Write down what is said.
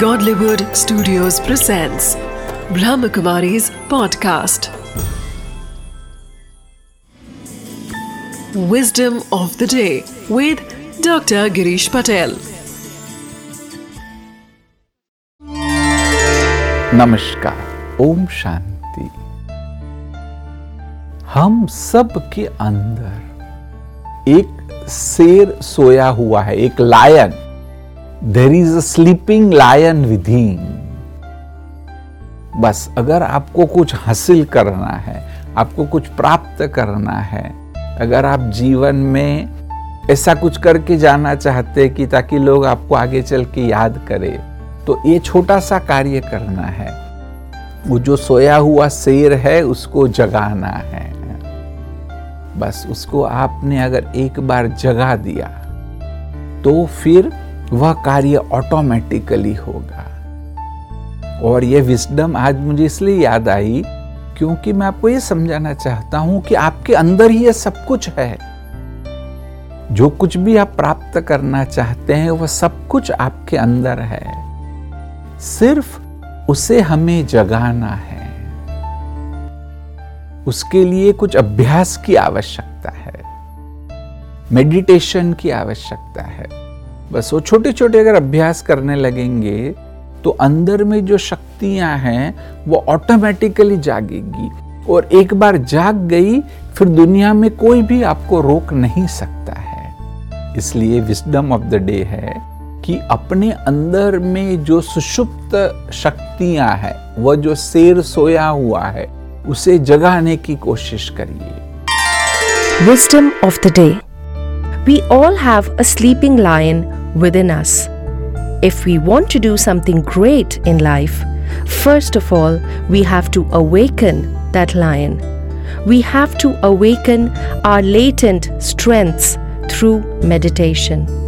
Godlywood Studios presents Brahmakumari's podcast. Wisdom of the day with Dr. Girish Patel. नमस्कार ओम शांति हम सब के अंदर एक शेर सोया हुआ है एक lion there is a sleeping lion within बस, अगर आपको कुछ हासिल करना है, आपको कुछ प्राप्त करना है, अगर आप जीवन में ऐसा कुछ करके जाना चाहते कि ताकि लोग आपको आगे चल के याद करें तो ये छोटा सा कार्य करना है। वो जो सोया हुआ शेर है, उसको जगाना है। बस, उसको आपने अगर एक बार जगा दिया तो फिर वह कार्य ऑटोमेटिकली होगा। और यह विस्डम आज मुझे इसलिए याद आई क्योंकि मैं आपको यह समझाना चाहता हूँ कि आपके अंदर ही यह सब कुछ है। जो कुछ भी आप प्राप्त करना चाहते हैं, वह सब कुछ आपके अंदर है। सिर्फ़ उसे हमें जगाना है। उसके लिए कुछ अभ्यास की आवश्यकता है। मेडिटेशन की आवश्यकता है। बस वो छोटे छोटे अगर अभ्यास करने लगेंगे तो अंदर में जो शक्तियाँ हैं, वो ऑटोमेटिकली जागेगी। और एक बार जाग गई, फिर दुनिया में कोई भी आपको रोक नहीं सकता है। इसलिए विस्डम ऑफ़ द डे है कि अपने अंदर में जो सुषुप्त शक्तियाँ हैं वह जो शेर सोया हुआ है, उसे जगाने की कोशिश करिए। Wisdom of the day. We all have a sleeping lion within us. If we want to do something great in life, first of all, we have to awaken that lion. We have to awaken our latent strengths through meditation.